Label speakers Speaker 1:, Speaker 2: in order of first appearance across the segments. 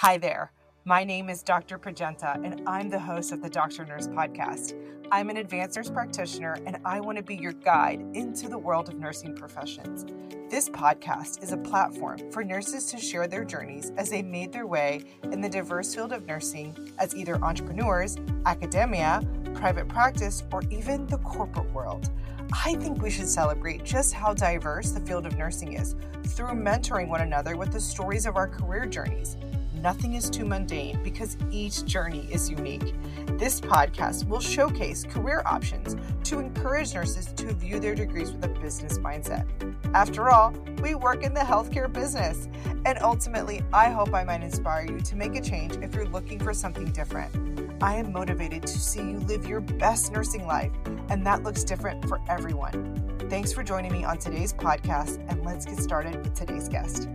Speaker 1: Hi there. My name is Dr. Prajenta, and I'm the host of the Doctor Nurse Podcast. I'm an advanced nurse practitioner, and I want to be your guide into the world of nursing professions. This podcast is a platform for nurses to share their journeys as they made their way in the diverse field of nursing as either entrepreneurs, academia, private practice, or even the corporate world. I think we should celebrate just how diverse the field of nursing is through mentoring one another with the stories of our career journeys nothing is too mundane because each journey is unique. This podcast will showcase career options to encourage nurses to view their degrees with a business mindset. After all, we work in the healthcare business, and ultimately, I hope I might inspire you to make a change if you're looking for something different. I am motivated to see you live your best nursing life, and that looks different for everyone. Thanks for joining me on today's podcast, and let's get started with today's guest.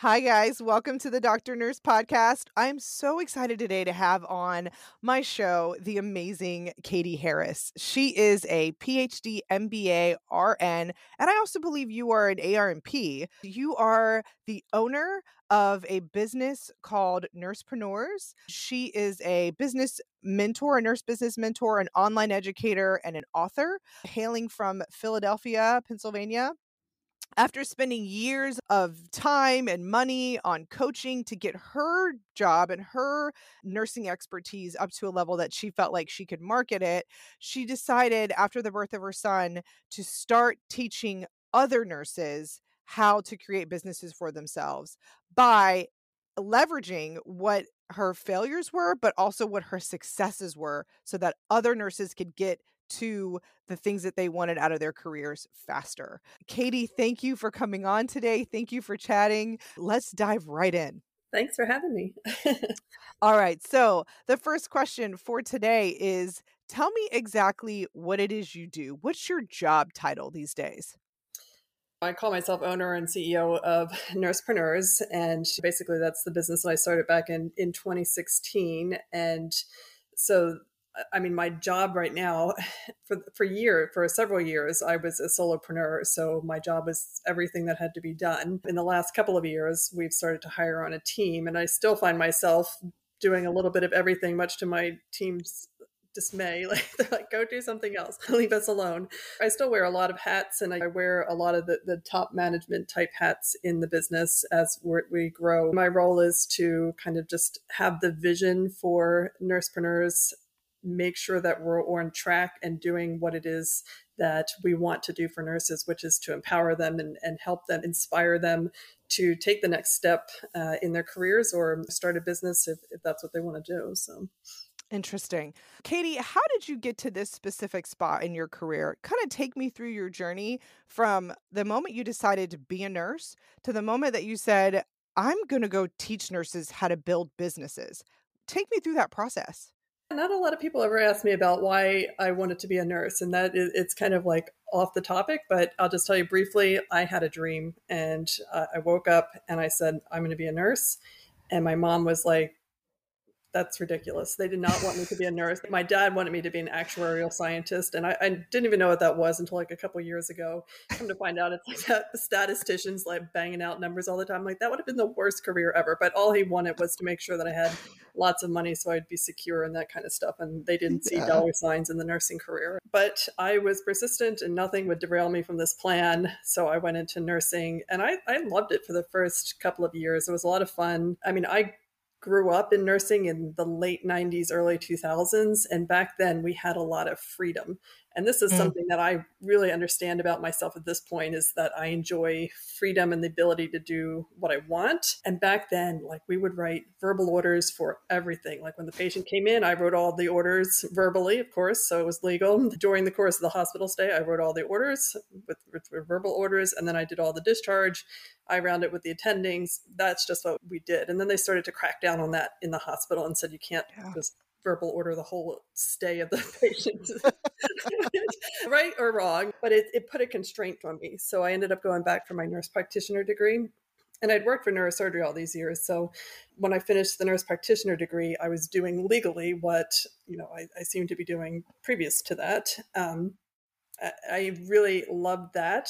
Speaker 1: Hi, guys. Welcome to the Doctor Nurse Podcast. I'm so excited today to have on my show the amazing Catie Harris. She is a PhD, MBA, RN, and I also believe you are an ARNP. You are the owner of a business called Nursepreneurs. She is a business mentor, a nurse business mentor, an online educator, and an author, hailing from Philadelphia, Pennsylvania after spending years of time and money on coaching to get her job and her nursing expertise up to a level that she felt like she could market it, she decided after the birth of her son to start teaching other nurses how to create businesses for themselves by leveraging what her failures were, but also what her successes were, so that other nurses could get to the things that they wanted out of their careers faster. Catie, thank you for coming on today. Thank you for chatting. Let's dive right in.
Speaker 2: Thanks for having me.
Speaker 1: All right. So, the first question for today is tell me exactly what it is you do. What's your job title these days?
Speaker 2: I call myself owner and CEO of Nursepreneurs, and basically that's the business that I started back in in 2016. And so I mean, my job right now, for for year for several years, I was a solopreneur. So my job was everything that had to be done. In the last couple of years, we've started to hire on a team, and I still find myself doing a little bit of everything, much to my team's dismay. Like they're like, go do something else. Leave us alone. I still wear a lot of hats and I wear a lot of the, the top management type hats in the business as we grow. My role is to kind of just have the vision for nursepreneurs make sure that we're on track and doing what it is that we want to do for nurses, which is to empower them and, and help them, inspire them to take the next step uh, in their careers or start a business if, if that's what they want to do. So.
Speaker 1: Interesting. Catie, how did you get to this specific spot in your career? Kind of take me through your journey from the moment you decided to be a nurse to the moment that you said, I'm going to go teach nurses how to build businesses. Take me through that process.
Speaker 2: Not a lot of people ever ask me about why I wanted to be a nurse, and that is, it's kind of like off the topic. But I'll just tell you briefly. I had a dream, and uh, I woke up and I said, "I'm going to be a nurse." And my mom was like, that's ridiculous. They did not want me to be a nurse. My dad wanted me to be an actuarial scientist, and I, I didn't even know what that was until like a couple years ago. Come to find out, it's like that the statisticians like banging out numbers all the time. Like that would have been the worst career ever. But all he wanted was to make sure that I had lots of money so I'd be secure and that kind of stuff. And they didn't see dollar signs in the nursing career. But I was persistent, and nothing would derail me from this plan. So I went into nursing, and I, I loved it for the first couple of years. It was a lot of fun. I mean, I grew up in nursing in the late 90s, early 2000s. And back then we had a lot of freedom. And this is mm. something that I really understand about myself at this point is that I enjoy freedom and the ability to do what I want. And back then, like we would write verbal orders for everything. Like when the patient came in, I wrote all the orders verbally, of course, so it was legal. During the course of the hospital stay, I wrote all the orders with, with, verbal orders, and then I did all the discharge. I round it with the attendings. That's just what we did. And then they started to crack down on that in the hospital and said you can't yeah. just verbal order the whole stay of the patient, right or wrong. But it, it put a constraint on me. So I ended up going back for my nurse practitioner degree. And I'd worked for neurosurgery all these years. So when I finished the nurse practitioner degree, I was doing legally what, you know, I, I seemed to be doing previous to that. Um, I, I really loved that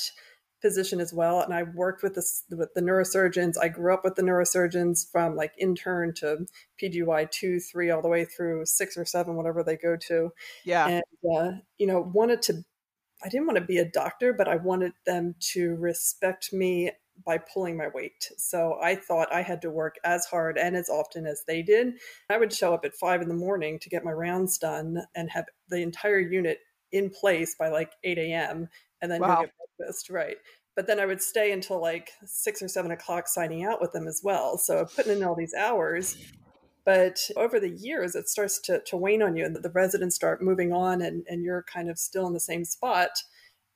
Speaker 2: position as well. And I worked with the, with the neurosurgeons. I grew up with the neurosurgeons from like intern to PGY two, three, all the way through six or seven, whatever they go to.
Speaker 1: Yeah.
Speaker 2: And, uh, you know, wanted to, I didn't want to be a doctor, but I wanted them to respect me by pulling my weight. So I thought I had to work as hard and as often as they did. I would show up at five in the morning to get my rounds done and have the entire unit in place by like 8 a.m. and then wow. go get breakfast. Right. But then I would stay until like six or seven o'clock signing out with them as well. So I'm putting in all these hours. But over the years, it starts to, to wane on you, and the residents start moving on, and, and you're kind of still in the same spot.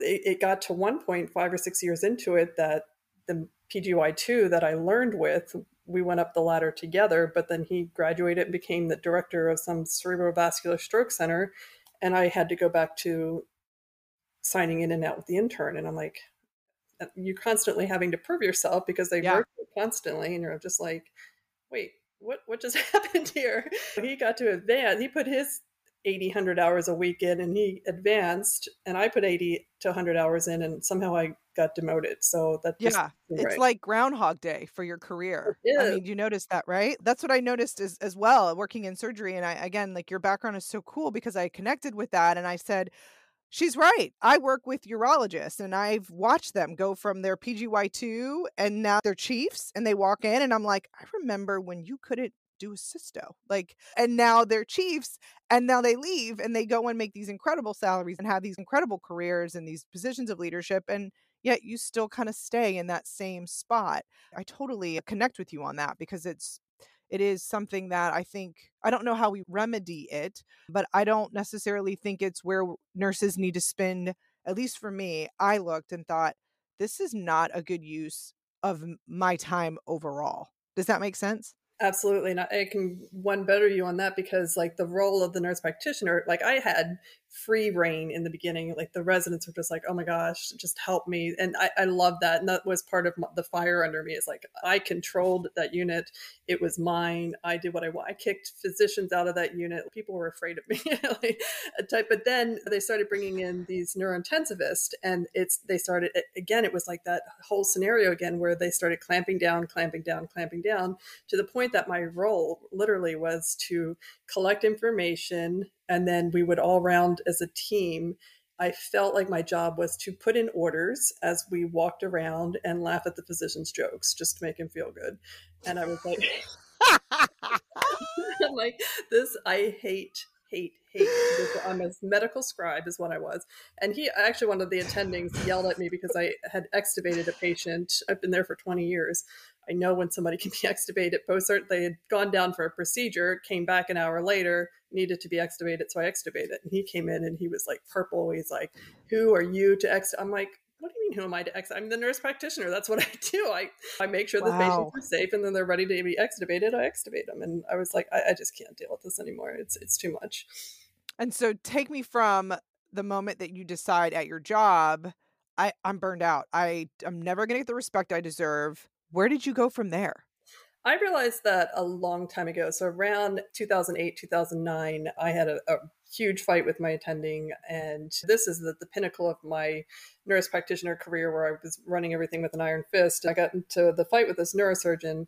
Speaker 2: It, it got to one point, five or six years into it, that the PGY2 that I learned with, we went up the ladder together, but then he graduated and became the director of some cerebrovascular stroke center. And I had to go back to signing in and out with the intern. And I'm like, uh, you're constantly having to prove yourself because they yeah. work constantly. And you're just like, wait, what, what just happened here? He got to advance. He put his 80, 100 hours a week in and he advanced and I put 80 to 100 hours in and somehow I got demoted. So that
Speaker 1: yeah, it's right. like Groundhog Day for your career. I mean, you noticed that, right? That's what I noticed as as well working in surgery. And I again, like your background is so cool because I connected with that and I said, she's right. I work with urologists and I've watched them go from their PGY2 and now they're chiefs and they walk in and I'm like, I remember when you couldn't do a cysto. Like, and now they're chiefs and now they leave and they go and make these incredible salaries and have these incredible careers and these positions of leadership. And yet you still kind of stay in that same spot. I totally connect with you on that because it's it is something that I think I don't know how we remedy it, but I don't necessarily think it's where nurses need to spend at least for me. I looked and thought this is not a good use of my time overall. Does that make sense?
Speaker 2: Absolutely. And I can one better you on that because like the role of the nurse practitioner, like I had free reign in the beginning. Like the residents were just like, oh my gosh, just help me. And I, I love that. And that was part of the fire under me. It's like I controlled that unit. It was mine. I did what I want. I kicked physicians out of that unit. People were afraid of me. like, type. But then they started bringing in these neurointensivists, and it's they started again. It was like that whole scenario again where they started clamping down, clamping down, clamping down to the point that my role literally was to collect information and then we would all round as a team. I felt like my job was to put in orders as we walked around and laugh at the physician's jokes just to make him feel good. And I was like, I'm like, this, I hate, hate, hate. I'm a medical scribe, is what I was. And he, actually, one of the attendings yelled at me because I had extubated a patient. I've been there for 20 years. I know when somebody can be extubated post they had gone down for a procedure, came back an hour later, needed to be extubated, so I extubated. And he came in and he was like purple. He's like, "Who are you to ex?" I'm like, "What do you mean? Who am I to ex? I'm the nurse practitioner. That's what I do. I I make sure wow. the patients are safe, and then they're ready to be extubated. I extubate them." And I was like, I, I just can't deal with this anymore. It's it's too much."
Speaker 1: And so, take me from the moment that you decide at your job. I, I'm burned out. I I'm never gonna get the respect I deserve. Where did you go from there?
Speaker 2: I realized that a long time ago. So around 2008, 2009, I had a, a huge fight with my attending. And this is the, the pinnacle of my nurse practitioner career where I was running everything with an iron fist. I got into the fight with this neurosurgeon.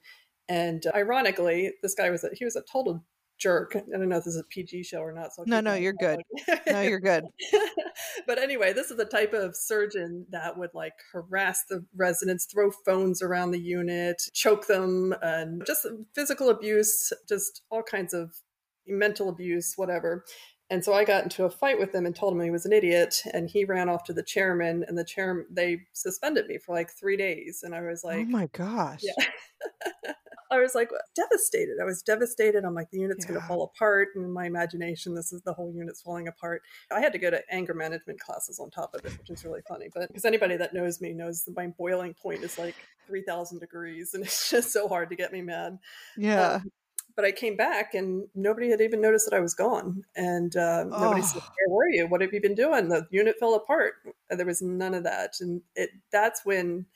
Speaker 2: And ironically, this guy was a, he was a total jerk. I don't know if this is a PG show or not. So
Speaker 1: no, no, you're good. no, you're good.
Speaker 2: but anyway, this is the type of surgeon that would like harass the residents, throw phones around the unit, choke them, and just physical abuse, just all kinds of mental abuse, whatever. And so I got into a fight with him and told him he was an idiot. And he ran off to the chairman, and the chairman they suspended me for like three days. And I was oh like,
Speaker 1: "Oh my gosh!"
Speaker 2: Yeah. I was like devastated. I was devastated. I'm like, the unit's yeah. going to fall apart. In my imagination, this is the whole unit's falling apart. I had to go to anger management classes on top of it, which is really funny. But because anybody that knows me knows that my boiling point is like 3000 degrees and it's just so hard to get me mad.
Speaker 1: Yeah. Um,
Speaker 2: but I came back and nobody had even noticed that I was gone. And uh, oh. nobody said, Where were you? What have you been doing? The unit fell apart. And there was none of that. And it that's when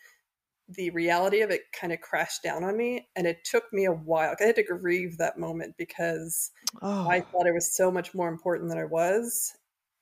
Speaker 2: the reality of it kind of crashed down on me and it took me a while i had to grieve that moment because oh. i thought i was so much more important than i was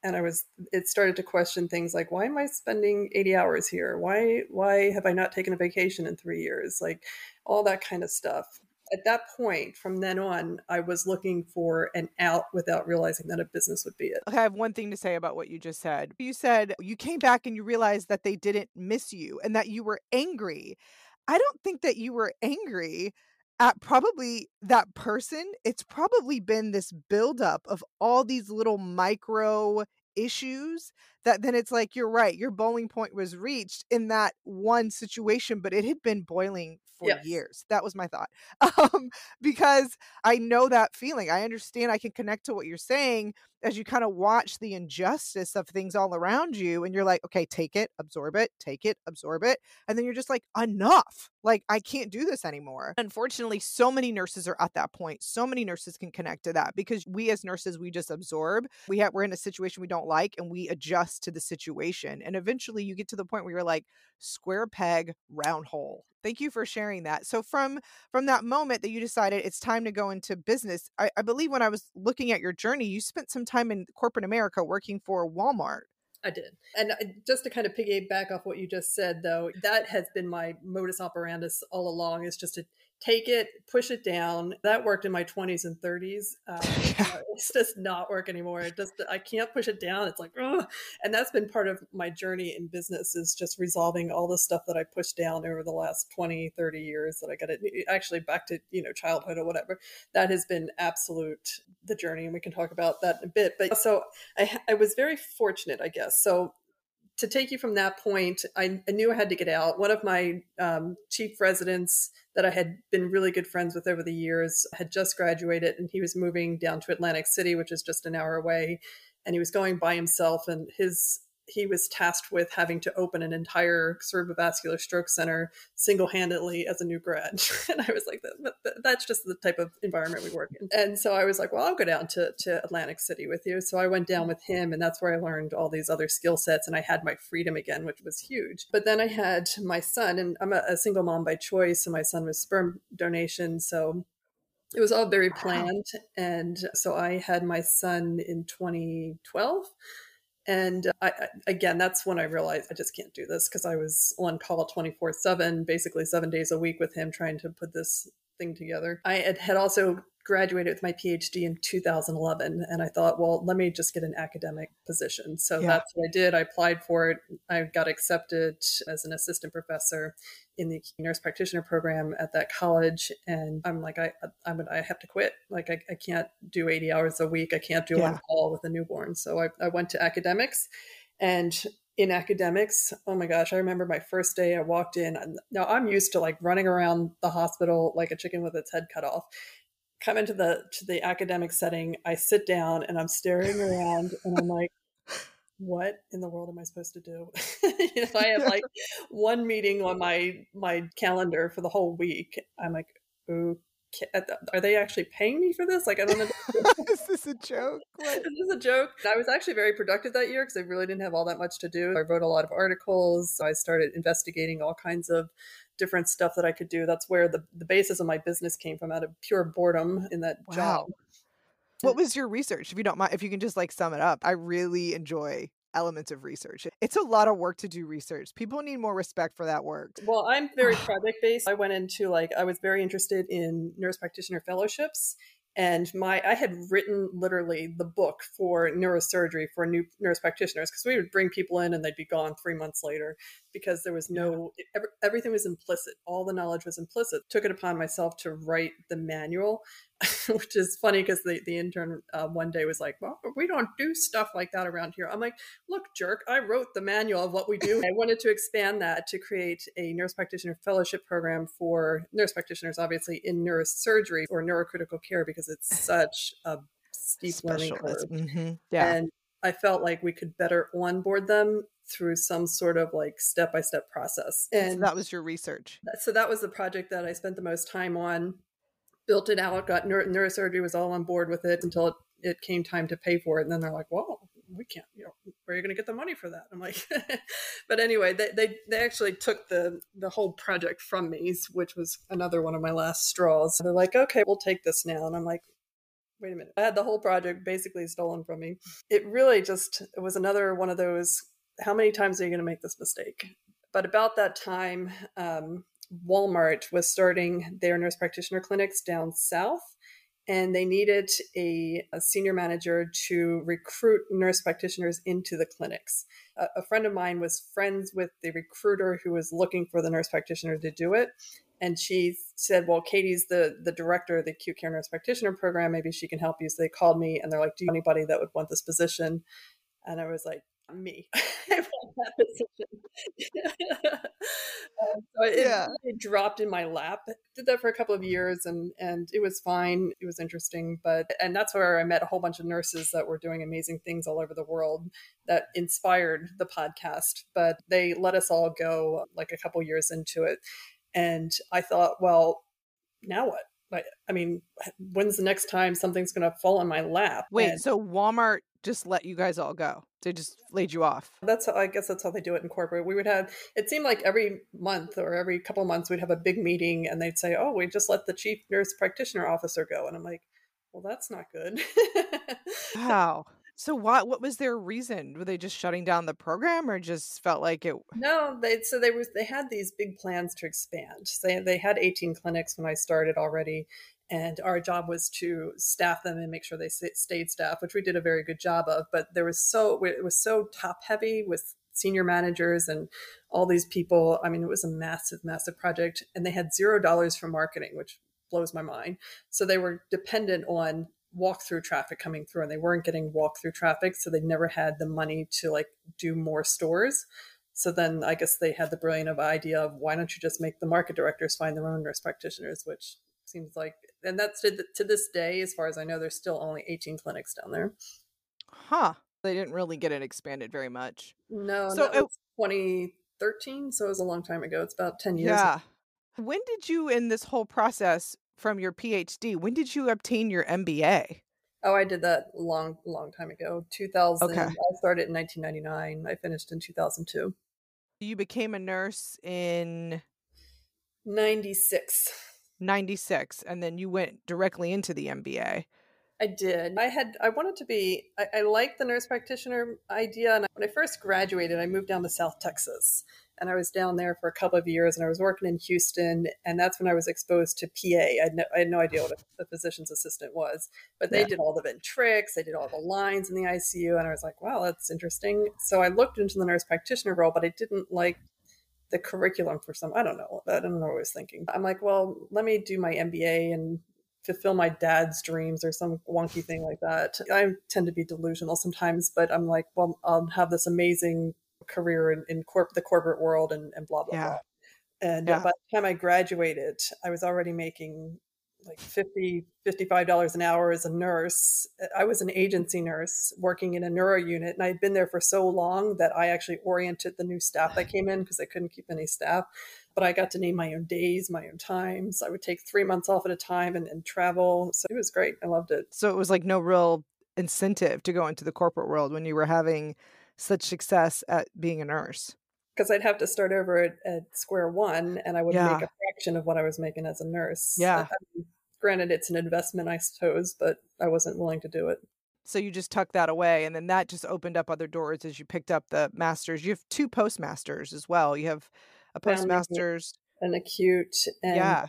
Speaker 2: and I was it started to question things like why am I spending 80 hours here? Why why have I not taken a vacation in 3 years? Like all that kind of stuff. At that point, from then on, I was looking for an out without realizing that a business would be it.
Speaker 1: Okay, I have one thing to say about what you just said. You said you came back and you realized that they didn't miss you and that you were angry. I don't think that you were angry at probably that person. It's probably been this buildup of all these little micro issues that then it's like you're right your boiling point was reached in that one situation but it had been boiling for
Speaker 2: Yes.
Speaker 1: years. That was my thought. Um because i know that feeling i understand i can connect to what you're saying as you kind of watch the injustice of things all around you and you're like okay take it absorb it take it absorb it and then you're just like enough! Like i can't do this anymore. Unfortunately so many nurses are at that point so many nurses can connect to that because we as nurses we just absorb we have we're in a situation we don't like and we adjust to the situation and eventually you get to the point where you're like square peg round hole. Thank you for sharing that. So from from that moment that you decided it's time to go into business I, I believe when i was looking at your journey you spent some time in corporate america working for walmart.
Speaker 2: I did. And uh, just to kind of piggyback off what you just said, though, that has been my modus operandus all along is just to take it, push it down. That worked in my 20s and 30s. Uh,
Speaker 1: Yeah.
Speaker 2: it's just not work anymore. It just, I can't push it down. It's like, ugh. and that's been part of my journey in business is just resolving all the stuff that I pushed down over the last 20, 30 years that I got it actually back to, you know, childhood or whatever. That has been absolute the journey. And we can talk about that in a bit. But so I, I was very fortunate, I guess. So to take you from that point, I, I knew I had to get out. One of my um, chief residents that I had been really good friends with over the years had just graduated and he was moving down to Atlantic City, which is just an hour away. And he was going by himself and his he was tasked with having to open an entire cerebrovascular stroke center single-handedly as a new grad. And i was like that, that, that's just the type of environment we work in. And so i was like well i'll go down to, to atlantic city with you. So i went down with him and that's where i learned all these other skill sets and i had my freedom again which was huge. But then i had my son and i'm a, a single mom by choice and my son was sperm donation so it was all very planned. And so i had my son in 2012 and I, I, again, that's when I realized I just can't do this because I was on call 24 7, basically seven days a week with him trying to put this thing together. I had, had also graduated with my PhD in 2011, and I thought, well, let me just get an academic position. So
Speaker 1: Yeah.
Speaker 2: that's what I did. I applied for it. I got accepted as an assistant professor in the nurse practitioner program at that college and i'm like i i'm i have to quit. Like i, I can't do 80 hours a week. I can't do
Speaker 1: Yeah.
Speaker 2: on call with a newborn. So I, I went to academics and in academics oh my gosh i remember my first day i walked in. And now i'm used to like running around the hospital like a chicken with its head cut off. Come into the to the academic setting i sit down and i'm staring around and i'm like what in the world am I supposed to do? you know, I have like one meeting on uh-huh. my my calendar for the whole week. I'm like, okay, are they actually paying me for this? Like, I don't know.
Speaker 1: is this a joke What?
Speaker 2: Is this a joke? I was actually very productive that year because I really didn't have all that much to do. I wrote a lot of articles. So I started investigating all kinds of different stuff that I could do. That's where the, the basis of my business came from out of pure boredom in that job.
Speaker 1: What was your research? If you don't mind, if you can just like sum it up, I really enjoy elements of research. It's a lot of work to do research. People need more respect for that work.
Speaker 2: Well, I'm very project based. I went into like I was very interested in nurse practitioner fellowships and my I had written literally the book for neurosurgery for new nurse practitioners because we would bring people in and they'd be gone 3 months later because there was no ev- everything was implicit. All the knowledge was implicit. Took it upon myself to write the manual which is funny because the, the intern uh, one day was like, well, we don't do stuff like that around here. I'm like, look, jerk, I wrote the manual of what we do. I wanted to expand that to create a nurse practitioner fellowship program for nurse practitioners, obviously in neurosurgery or neurocritical care, because it's such a steep learning curve.
Speaker 1: Specialist. hmm Yeah.
Speaker 2: And I felt like we could better onboard them through some sort of like step by step process.
Speaker 1: so
Speaker 2: And
Speaker 1: that was your research.
Speaker 2: so that was the project that I spent the most time on. Built it out, got neuro- neurosurgery was all on board with it until it, it came time to pay for it. And then they're like, well, we can't, you know, where are you going to get the money for that? I'm like, but anyway, they, they, they actually took the, the whole project from me, which was another one of my last straws. They're like, okay, we'll take this now. And I'm like, wait a minute. I had the whole project basically stolen from me. It really just it was another one of those how many times are you going to make this mistake? But about that time, um, Walmart was starting their nurse practitioner clinics down south and they needed a, a, senior manager to recruit nurse practitioners into the clinics. A, a, friend of mine was friends with the recruiter who was looking for the nurse practitioner to do it. And she said, Well, Catie's the, the director of the acute care nurse practitioner program. Maybe she can help you. So they called me and they're like, Do you know anybody that would want this position? And I was like, Me. I that position. Uh, so it, yeah. it, dropped in my lap. Did that for a couple of years, and and it was fine. It was interesting, but and that's where I met a whole bunch of nurses that were doing amazing things all over the world that inspired the podcast. But they let us all go like a couple years into it, and I thought, well, now what? I mean, when's the next time something's going to fall in my lap?
Speaker 1: Wait,
Speaker 2: and
Speaker 1: so Walmart just let you guys all go? They just laid you off?
Speaker 2: That's how, I guess that's how they do it in corporate. We would have it seemed like every month or every couple of months we'd have a big meeting and they'd say, "Oh, we just let the chief nurse practitioner officer go," and I'm like, "Well, that's not good."
Speaker 1: wow. So what what was their reason? Were they just shutting down the program or just felt like it
Speaker 2: No, they so they was they had these big plans to expand. So they they had 18 clinics when I started already and our job was to staff them and make sure they stayed staffed, which we did a very good job of, but there was so it was so top heavy with senior managers and all these people. I mean, it was a massive massive project and they had $0 for marketing, which blows my mind. So they were dependent on walk through traffic coming through and they weren't getting walk through traffic so they never had the money to like do more stores so then i guess they had the brilliant of idea of why don't you just make the market directors find their own nurse practitioners which seems like and that's to, to this day as far as i know there's still only 18 clinics down there
Speaker 1: huh they didn't really get it expanded very much
Speaker 2: no so it, 2013 so it was a long time ago it's about 10 years
Speaker 1: yeah ago. when did you in this whole process from your PhD. When did you obtain your MBA?
Speaker 2: Oh, I did that long, long time ago. 2000. Okay. I started in 1999. I finished in 2002.
Speaker 1: You became a nurse in
Speaker 2: 96.
Speaker 1: 96. And then you went directly into the MBA.
Speaker 2: I did. I had, I wanted to be, I, I liked the nurse practitioner idea. And when I first graduated, I moved down to South Texas and I was down there for a couple of years and I was working in Houston and that's when I was exposed to PA. I had no, I had no idea what a, a physician's assistant was, but they yeah. did all the ventrics, they did all the lines in the ICU and I was like, wow, that's interesting. So I looked into the nurse practitioner role, but I didn't like the curriculum for some, I don't know. I don't know what I was thinking. I'm like, well, let me do my MBA and fulfill my dad's dreams or some wonky thing like that. I tend to be delusional sometimes, but I'm like, well, I'll have this amazing career in, in corp the corporate world and, and blah blah yeah. blah. And yeah. by the time I graduated, I was already making like 50 $55 an hour as a nurse. I was an agency nurse working in a neuro unit, and I'd been there for so long that I actually oriented the new staff that came in because I couldn't keep any staff. But I got to name my own days, my own times. I would take three months off at a time and, and travel. So it was great. I loved it.
Speaker 1: So it was like no real incentive to go into the corporate world when you were having such success at being a nurse?
Speaker 2: Because I'd have to start over at, at square one and I would yeah. make a fraction of what I was making as a nurse.
Speaker 1: Yeah.
Speaker 2: Um, granted, it's an investment, I suppose, but I wasn't willing to do it.
Speaker 1: So you just tucked that away, and then that just opened up other doors as you picked up the masters. You have two postmasters as well. You have a postmaster's,
Speaker 2: an acute, and yeah,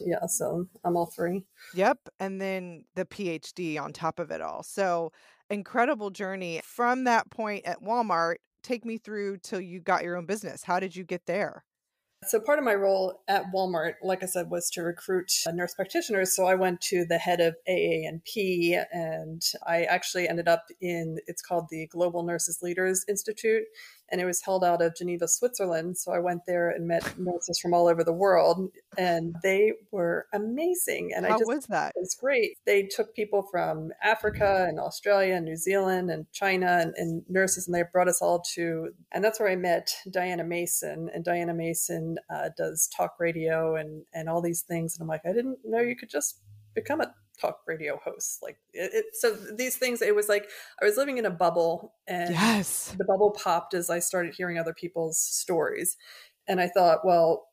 Speaker 2: yeah. So I'm all three.
Speaker 1: Yep, and then the PhD on top of it all. So incredible journey from that point at Walmart. Take me through till you got your own business. How did you get there?
Speaker 2: So, part of my role at Walmart, like I said, was to recruit uh, nurse practitioners. So, I went to the head of AANP and I actually ended up in it's called the Global Nurses Leaders Institute and it was held out of Geneva, Switzerland. So I went there and met nurses from all over the world, and they were amazing. And
Speaker 1: How
Speaker 2: I just
Speaker 1: was that?
Speaker 2: It was great. They took people from Africa and Australia and New Zealand and China and, and nurses, and they brought us all to, and that's where I met Diana Mason. And Diana Mason uh, does talk radio and and all these things. And I'm like, I didn't know you could just become a talk radio hosts like it, it, so these things it was like i was living in a bubble and
Speaker 1: yes
Speaker 2: the bubble popped as i started hearing other people's stories and i thought well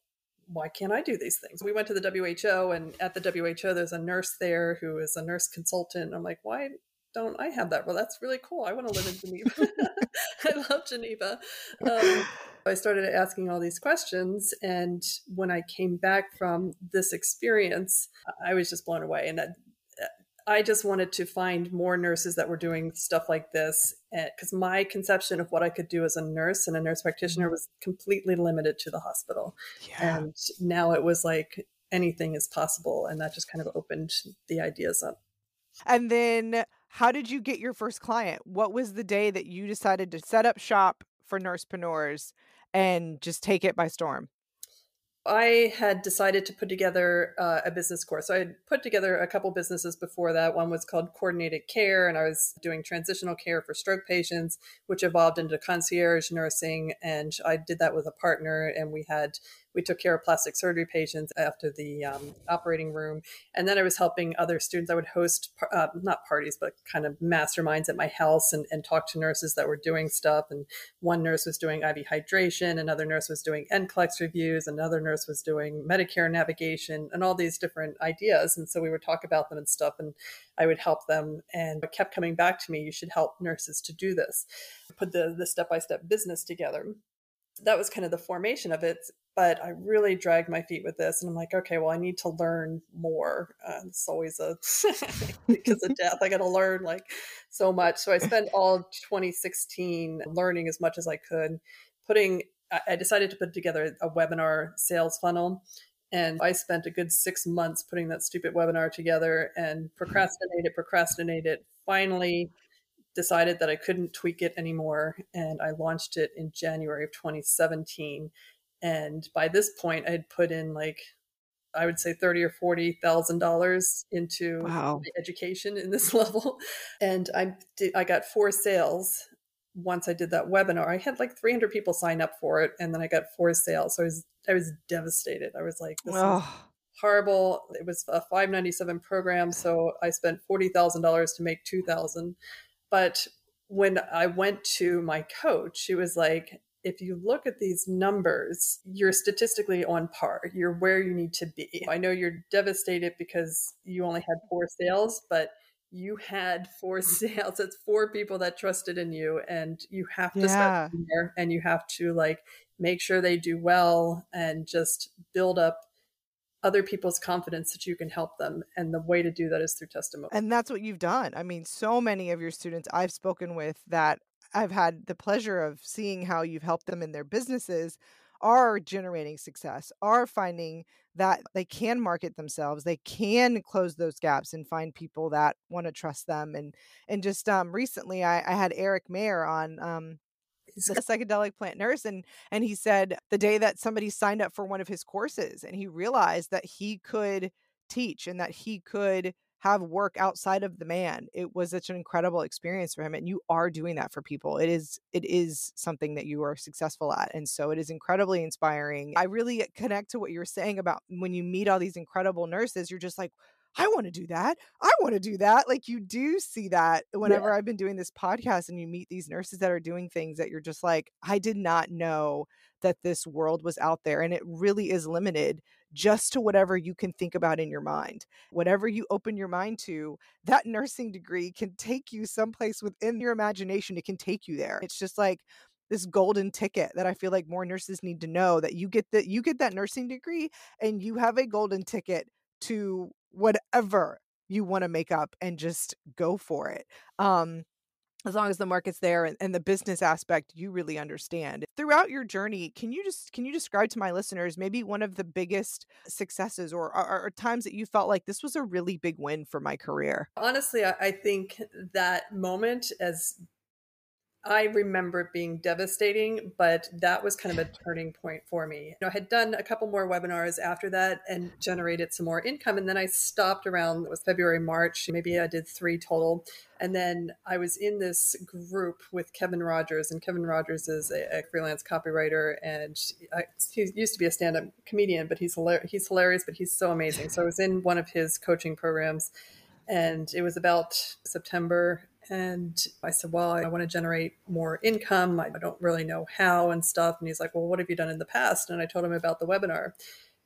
Speaker 2: why can't I do these things? We went to the WHO, and at the WHO, there's a nurse there who is a nurse consultant. I'm like, why don't I have that? Well, that's really cool. I want to live in Geneva. I love Geneva. Um, I started asking all these questions. And when I came back from this experience, I was just blown away. And that, I just wanted to find more nurses that were doing stuff like this because my conception of what I could do as a nurse and a nurse practitioner mm-hmm. was completely limited to the hospital. Yeah. And now it was like anything is possible. And that just kind of opened the ideas up.
Speaker 1: And then how did you get your first client? What was the day that you decided to set up shop for Nursepreneurs and just take it by storm?
Speaker 2: I had decided to put together uh, a business course. So I had put together a couple businesses before that. One was called Coordinated Care, and I was doing transitional care for stroke patients, which evolved into concierge nursing. And I did that with a partner, and we had we took care of plastic surgery patients after the um, operating room. And then I was helping other students. I would host, uh, not parties, but kind of masterminds at my house and, and talk to nurses that were doing stuff. And one nurse was doing IV hydration, another nurse was doing NCLEX reviews, another nurse was doing Medicare navigation, and all these different ideas. And so we would talk about them and stuff. And I would help them and kept coming back to me, you should help nurses to do this. Put the the step-by-step business together that was kind of the formation of it. But I really dragged my feet with this, and I'm like, okay, well, I need to learn more. Uh, it's always a because of death. I got to learn like so much. So I spent all 2016 learning as much as I could. Putting, I decided to put together a webinar sales funnel, and I spent a good six months putting that stupid webinar together and procrastinated, procrastinated. Finally, decided that I couldn't tweak it anymore. And I launched it in January of 2017. And by this point, I had put in like, I would say thirty or forty thousand dollars into wow. education in this level, and I did, I got four sales once I did that webinar. I had like three hundred people sign up for it, and then I got four sales. So I was I was devastated. I was like, this oh. is horrible. It was a five ninety seven program, so I spent forty thousand dollars to make two thousand, but when I went to my coach, she was like, if you look at these numbers, you're statistically on par. You're where you need to be. I know you're devastated because you only had four sales, but you had four sales. It's four people that trusted in you, and you have to yeah. start there and you have to like make sure they do well and just build up other people's confidence that you can help them. And the way to do that is through testimony.
Speaker 1: And that's what you've done. I mean, so many of your students I've spoken with that I've had the pleasure of seeing how you've helped them in their businesses are generating success, are finding that they can market themselves, they can close those gaps and find people that want to trust them. And and just um recently I, I had Eric Mayer on um he's a psychedelic plant nurse and and he said the day that somebody signed up for one of his courses and he realized that he could teach and that he could have work outside of the man it was such an incredible experience for him and you are doing that for people it is it is something that you are successful at and so it is incredibly inspiring i really connect to what you're saying about when you meet all these incredible nurses you're just like I want to do that. I want to do that. Like you do see that whenever yeah. I've been doing this podcast and you meet these nurses that are doing things that you're just like, I did not know that this world was out there. And it really is limited just to whatever you can think about in your mind. Whatever you open your mind to, that nursing degree can take you someplace within your imagination. It can take you there. It's just like, this golden ticket that I feel like more nurses need to know that you get that you get that nursing degree and you have a golden ticket to whatever you want to make up and just go for it. Um, as long as the market's there and, and, the business aspect you really understand throughout your journey can you just can you describe to my listeners maybe one of the biggest successes or, or, or times that you felt like this was a really big win for my career
Speaker 2: honestly I, I think that moment as I remember it being devastating, but that was kind of a turning point for me. You know, I had done a couple more webinars after that and generated some more income. And then I stopped around, it was February, March. Maybe I did three total. And then I was in this group with Kevin Rogers, and Kevin Rogers is a, a freelance copywriter, and he used to be a stand-up comedian, but he's. He's hilarious, but he's so amazing. So I was in one of his coaching programs, and it was about September and I said, Well, I want to generate more income. I don't really know how and stuff. And he's like, Well, what have you done in the past? And I told him about the webinar.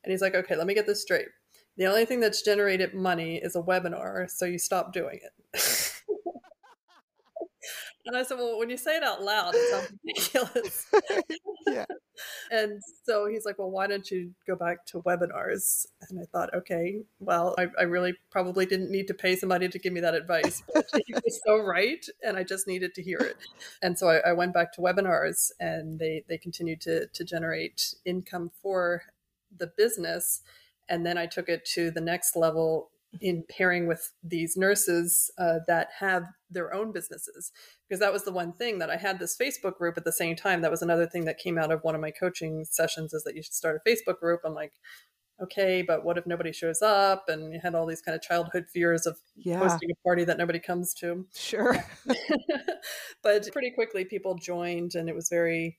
Speaker 2: And he's like, okay, let me get this straight. The only thing that's generated money is a webinar, so you stop doing it. And I said, Well, when you say it out loud, it sounds ridiculous. yeah. And so he's like, Well, why don't you go back to webinars? And I thought, Okay, well, I, I really probably didn't need to pay somebody to give me that advice. But he was so right. And I just needed to hear it. And so I, I went back to webinars and they, they continued to, to generate income for the business. And then I took it to the next level in pairing with these nurses uh, that have their own businesses. Because that was the one thing that i had this facebook group at the same time. That was another thing that came out of one of my coaching sessions is that you should start a facebook group. I'm like okay but what if nobody shows up? And you had all these kind of childhood fears of yeah. hosting a party that nobody comes to.
Speaker 1: Sure.
Speaker 2: But pretty quickly people joined and it was very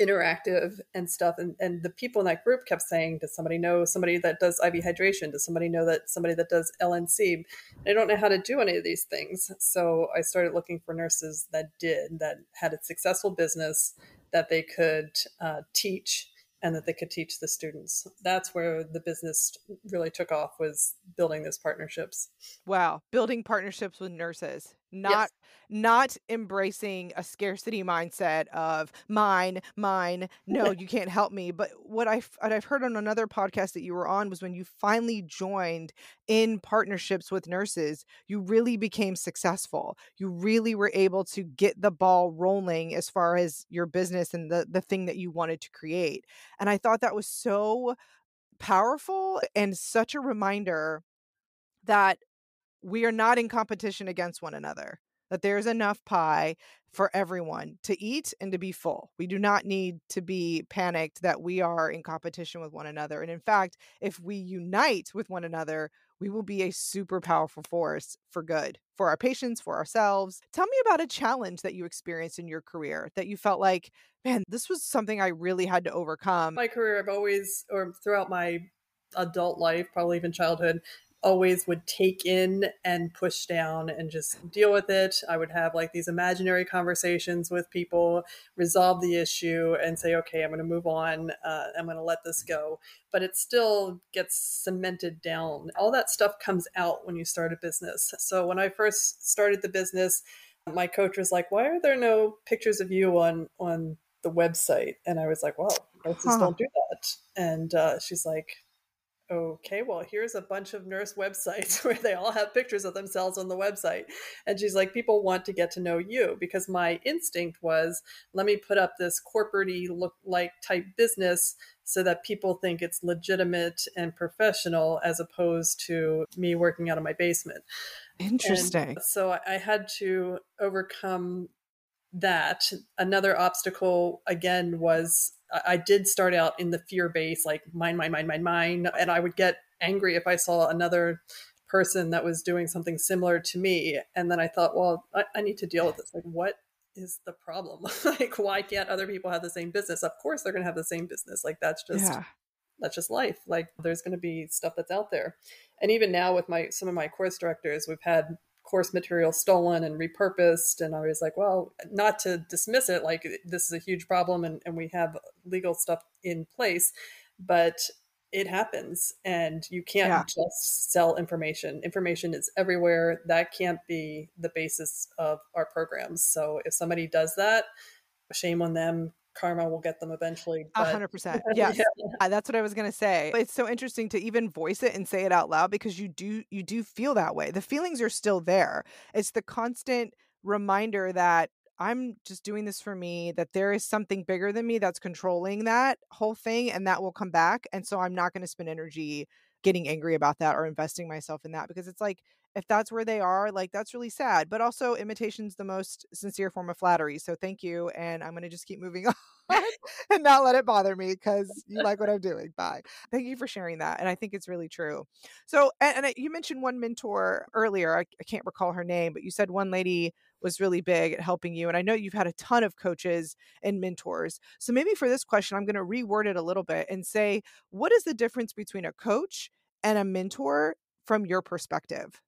Speaker 2: interactive and stuff and, and the people in that group kept saying does somebody know somebody that does iv hydration does somebody know that somebody that does lnc i don't know how to do any of these things so i started looking for nurses that did that had a successful business that they could uh, teach and that they could teach the students. That's where the business really took off was building those partnerships.
Speaker 1: Wow, building partnerships with nurses. Not yes. not embracing a scarcity mindset of mine, mine, no, you can't help me. But what I what I've heard on another podcast that you were on was when you finally joined in partnerships with nurses, you really became successful. You really were able to get the ball rolling as far as your business and the the thing that you wanted to create. And I thought that was so powerful and such a reminder that we are not in competition against one another that there's enough pie for everyone to eat and to be full. We do not need to be panicked that we are in competition with one another. And in fact, if we unite with one another, we will be a super powerful force for good for our patients, for ourselves. Tell me about a challenge that you experienced in your career that you felt like, man, this was something I really had to overcome.
Speaker 2: My career, I've always, or throughout my adult life, probably even childhood, always would take in and push down and just deal with it. I would have like these imaginary conversations with people, resolve the issue, and say, okay, I'm going to move on. Uh, I'm going to let this go. But it still gets cemented down. All that stuff comes out when you start a business. So when I first started the business, my coach was like, "Why are there no pictures of you on on the website?" And I was like, "Well, nurses huh. don't do that." And uh, she's like, okay, well, here's a bunch of nurse websites where they all have pictures of themselves on the website. And she's like, people want to get to know you because my instinct was, let me put up this corporate look like type business so that people think it's legitimate and professional as opposed to me working out of my basement.
Speaker 1: Interesting.
Speaker 2: And so I had to overcome that. Another obstacle, again, was I did start out in the fear base, like mine, mine, mine, mine, mine. And I would get angry if I saw another person that was doing something similar to me. And then I thought, well, I, I need to deal with this. Like, what is the problem? like, why can't other people have the same business? Of course, they're going to have the same business. Like, that's just. Yeah. That's just life. Like there's going to be stuff that's out there, and even now with my some of my course directors, we've had course material stolen and repurposed. And I was like, well, not to dismiss it, like this is a huge problem and, and we have legal stuff in place, but it happens and you can't yeah. just sell information. Information is everywhere. That can't be the basis of our programs. So if somebody does that, shame on them karma will get them eventually.
Speaker 1: A hundred percent. Yes. yeah. That's what I was going to say. It's so interesting to even voice it and say it out loud because you do, you do feel that way. The feelings are still there. It's the constant reminder that I'm just doing this for me, that there is something bigger than me that's controlling that whole thing and that will come back. And so I'm not going to spend energy getting angry about that or investing myself in that because it's like if that's where they are, like that's really sad. But also, imitation's the most sincere form of flattery. So thank you, and I'm gonna just keep moving on and not let it bother me because you like what I'm doing. Bye. Thank you for sharing that, and I think it's really true. So, and, and you mentioned one mentor earlier. I, I can't recall her name, but you said one lady was really big at helping you. And I know you've had a ton of coaches and mentors. So maybe for this question, I'm going to reword it a little bit and say, what is the difference between a coach and a mentor from your perspective?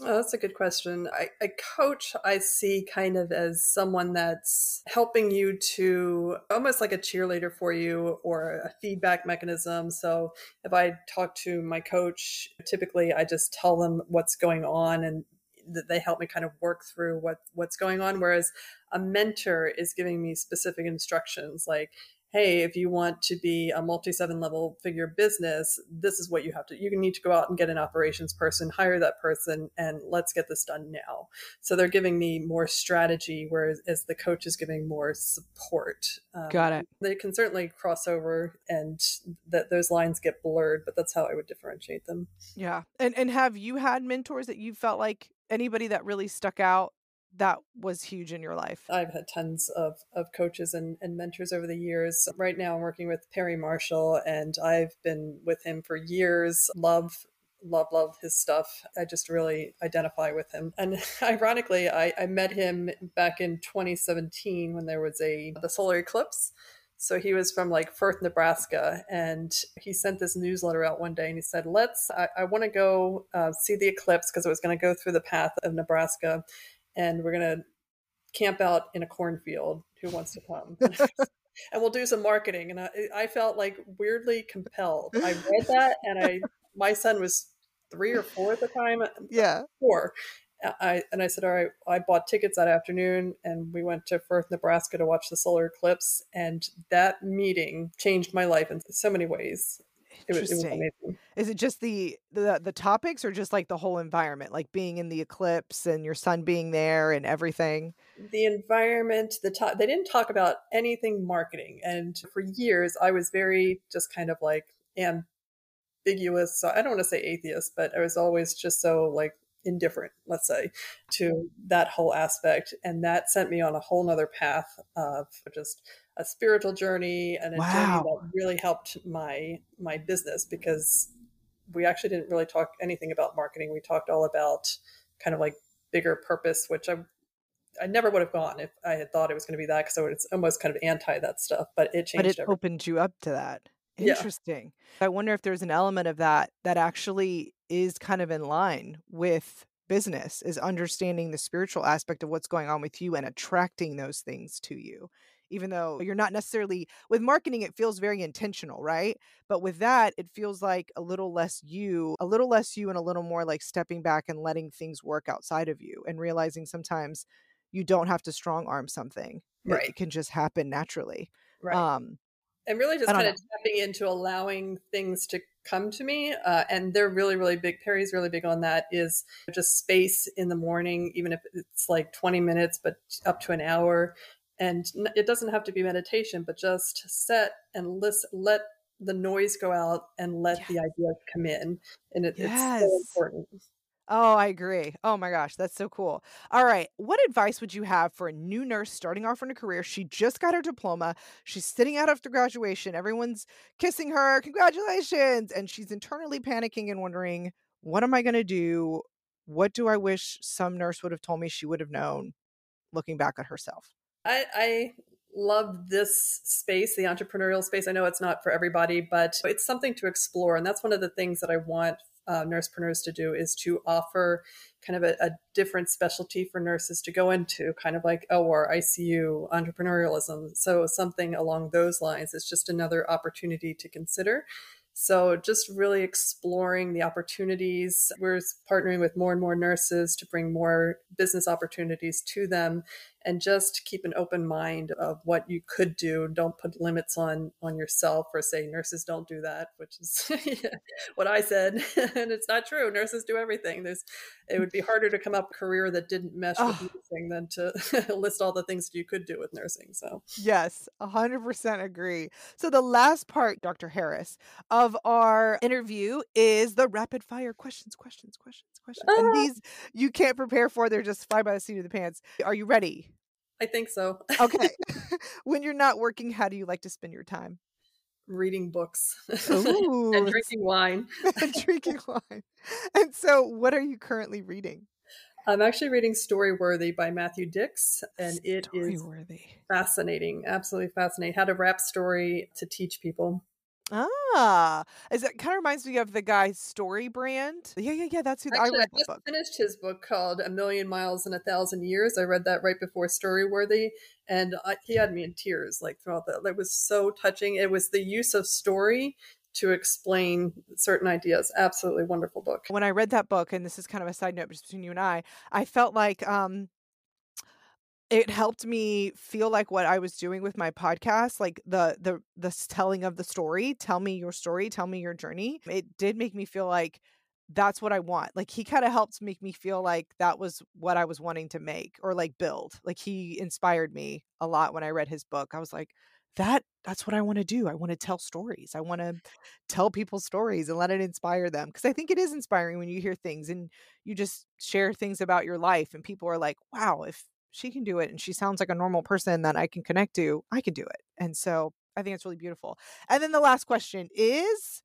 Speaker 2: Oh, that's a good question. I, a coach I see kind of as someone that's helping you to almost like a cheerleader for you or a feedback mechanism. So if I talk to my coach, typically I just tell them what's going on and that they help me kind of work through what what's going on whereas a mentor is giving me specific instructions like hey, if you want to be a multi seven level figure business, this is what you have to, you need to go out and get an operations person, hire that person, and let's get this done now. So they're giving me more strategy, whereas as the coach is giving more support.
Speaker 1: Um, Got it.
Speaker 2: They can certainly cross over and that those lines get blurred, but that's how I would differentiate them.
Speaker 1: Yeah. And, and have you had mentors that you felt like anybody that really stuck out that was huge in your life?
Speaker 2: I've had tons of, of coaches and, and mentors over the years. Right now, I'm working with Perry Marshall, and I've been with him for years. Love love love his stuff i just really identify with him and ironically I, I met him back in 2017 when there was a the solar eclipse so he was from like Firth, Nebraska, and he sent this newsletter out one day and he said, Let's, I, I want to go uh, see the eclipse because it was going to go through the path of Nebraska and we're going to camp out in a cornfield. Who wants to come? and we'll do some marketing. And I, I felt like weirdly compelled. I read that, and I my son was three or four at the time.
Speaker 1: Uh, yeah,
Speaker 2: four. I and I said, all right. I bought tickets that afternoon, and we went to Firth, Nebraska, to watch the solar eclipse. And that meeting changed my life in so many ways.
Speaker 1: Interesting. It was, it was Is it just the, the the topics, or just like the whole environment, like being in the eclipse and your son being there and everything?
Speaker 2: The environment, the top. They didn't talk about anything marketing, and for years I was very just kind of like ambiguous. So I don't want to say atheist, but I was always just so like indifferent, let's say, to that whole aspect. And that sent me on a whole nother path of just a spiritual journey and a wow. journey that really helped my my business because we actually didn't really talk anything about marketing. We talked all about kind of like bigger purpose, which I I never would have gone if I had thought it was going to be that because it's almost kind of anti that stuff. But it changed.
Speaker 1: But it
Speaker 2: everything.
Speaker 1: opened you up to that. Interesting. Yeah. I wonder if there's an element of that that actually is kind of in line with business is understanding the spiritual aspect of what's going on with you and attracting those things to you even though you're not necessarily with marketing it feels very intentional right but with that it feels like a little less you a little less you and a little more like stepping back and letting things work outside of you and realizing sometimes you don't have to strong arm something
Speaker 2: right
Speaker 1: it can just happen naturally
Speaker 2: right um and really just kind of tapping into allowing things to come to me. Uh, and they're really, really big. Perry's really big on that is just space in the morning, even if it's like 20 minutes, but up to an hour. And it doesn't have to be meditation, but just set and listen, let the noise go out and let the ideas come in. And it, yes. it's so important.
Speaker 1: Oh, I agree. Oh my gosh, that's so cool. All right. What advice would you have for a new nurse starting off in a career? She just got her diploma. She's sitting out after graduation. Everyone's kissing her. Congratulations. And she's internally panicking and wondering, what am I going to do? What do I wish some nurse would have told me she would have known looking back at herself?
Speaker 2: I, I love this space, the entrepreneurial space. I know it's not for everybody, but it's something to explore. And that's one of the things that I want uh, nursepreneurs to do is to offer kind of a, a, different specialty for nurses to go into, kind of like OR, ICU, entrepreneurialism. So something along those lines is just another opportunity to consider. So, just really exploring the opportunities. We're partnering with more and more nurses to bring more business opportunities to them and just keep an open mind of what you could do. Don't put limits on on yourself or say nurses don't do that, which is what I said. and it's not true. Nurses do everything. There's it would be harder to come up a career that didn't mesh oh. with nursing than to list all the things you could do with nursing. So
Speaker 1: yes, hundred percent agree. So the last part, Dr. Harris, of our interview is the rapid fire questions, questions, questions, questions. Ah. And these you can't prepare for, they're just fly by the seat of the pants. Are you ready?
Speaker 2: I think so.
Speaker 1: okay. when you're not working, how do you like to spend your time?
Speaker 2: reading books and drinking wine.
Speaker 1: and drinking wine. And so, what are you currently reading?
Speaker 2: I'm actually reading Storyworthy by Matthew Dicks, and it
Speaker 1: is
Speaker 2: fascinating, absolutely fascinating. How to wrap story to teach people.
Speaker 1: Ah, is it kind of reminds me of the guy Story Brand? Yeah, yeah, yeah. That's who I
Speaker 2: Actually, I
Speaker 1: read that
Speaker 2: just
Speaker 1: book.
Speaker 2: finished his book called A Million Miles in a Thousand Years. I read that right before Storyworthy, and I, he had me in tears like throughout that. It was so touching. It was the use of story to explain certain ideas. Absolutely wonderful book.
Speaker 1: When I read that book, and this is kind of a side note just between you and I, I felt like um it helped me feel like what I was doing with my podcast, like the the the telling of the story, tell me your story, tell me your journey. It did make me feel like that's what I want. Like he kind of helped make me feel like that was what I was wanting to make or like build. Like he inspired me a lot when I read his book. I was like, that that's what I want to do. I want to tell stories. I want to tell people stories and let it inspire them because I think it is inspiring when you hear things and you just share things about your life and people are like, "Wow, if she can do it and she sounds like a normal person that I can connect to, I can do it." And so I think it's really beautiful. And then the last question is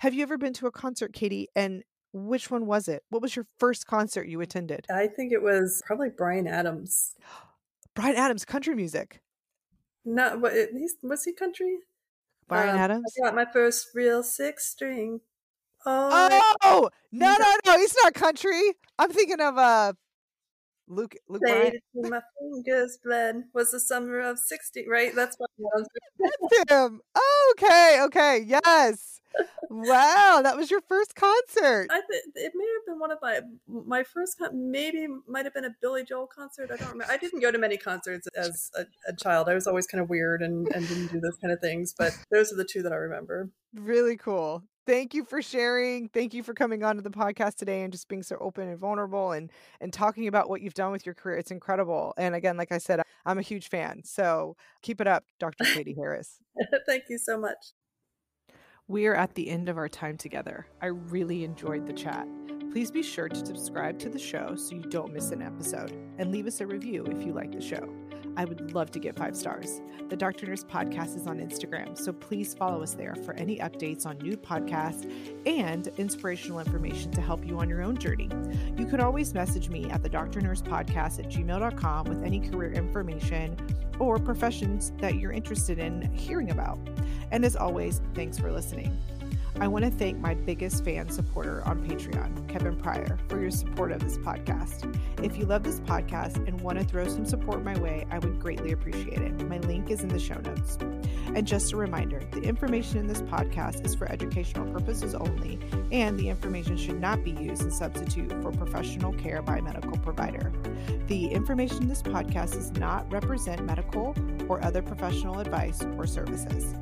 Speaker 1: have you ever been to a concert, Catie? And which one was it? What was your first concert you attended?
Speaker 2: I think it was probably Bryan Adams.
Speaker 1: Bryan Adams, country music.
Speaker 2: Not what he's was he country?
Speaker 1: Bryan
Speaker 2: Um,
Speaker 1: Adams.
Speaker 2: I got my first real six string. Oh,
Speaker 1: Oh no, no, no! He's not country. I'm thinking of uh Luke. Luke Bryan.
Speaker 2: played till my fingers bled. Was the summer of sixty? Right, that's what was.
Speaker 1: That's him. Oh, okay, okay, yes. Wow, that was your first concert.
Speaker 2: I th- it may have been one of my my first con- maybe might have been a Billy Joel concert. I don't remember. I didn't go to many concerts as a, a child. I was always kind of weird and, and didn't do those kind of things. But those are the two that I remember.
Speaker 1: Really cool. Thank you for sharing. Thank you for coming on to the podcast today and just being so open and vulnerable and and talking about what you've done with your career. It's incredible. And again, like I said, I'm a huge fan. So keep it up, Dr. Catie Harris.
Speaker 2: Thank you so much.
Speaker 1: We are at the end of our time together. I really enjoyed the chat. Please be sure to subscribe to the show so you don't miss an episode and leave us a review if you like the show. I would love to get five stars. The Dr. Nurse podcast is on Instagram, so please follow us there for any updates on new podcasts and inspirational information to help you on your own journey. You can always message me at the Dr. Nurse podcast at gmail.com with any career information or professions that you're interested in hearing about. And as always, thanks for listening. I want to thank my biggest fan supporter on Patreon, Kevin Pryor, for your support of this podcast. If you love this podcast and want to throw some support my way, I would greatly appreciate it. My link is in the show notes. And just a reminder the information in this podcast is for educational purposes only, and the information should not be used as substitute for professional care by a medical provider. The information in this podcast does not represent medical or other professional advice or services.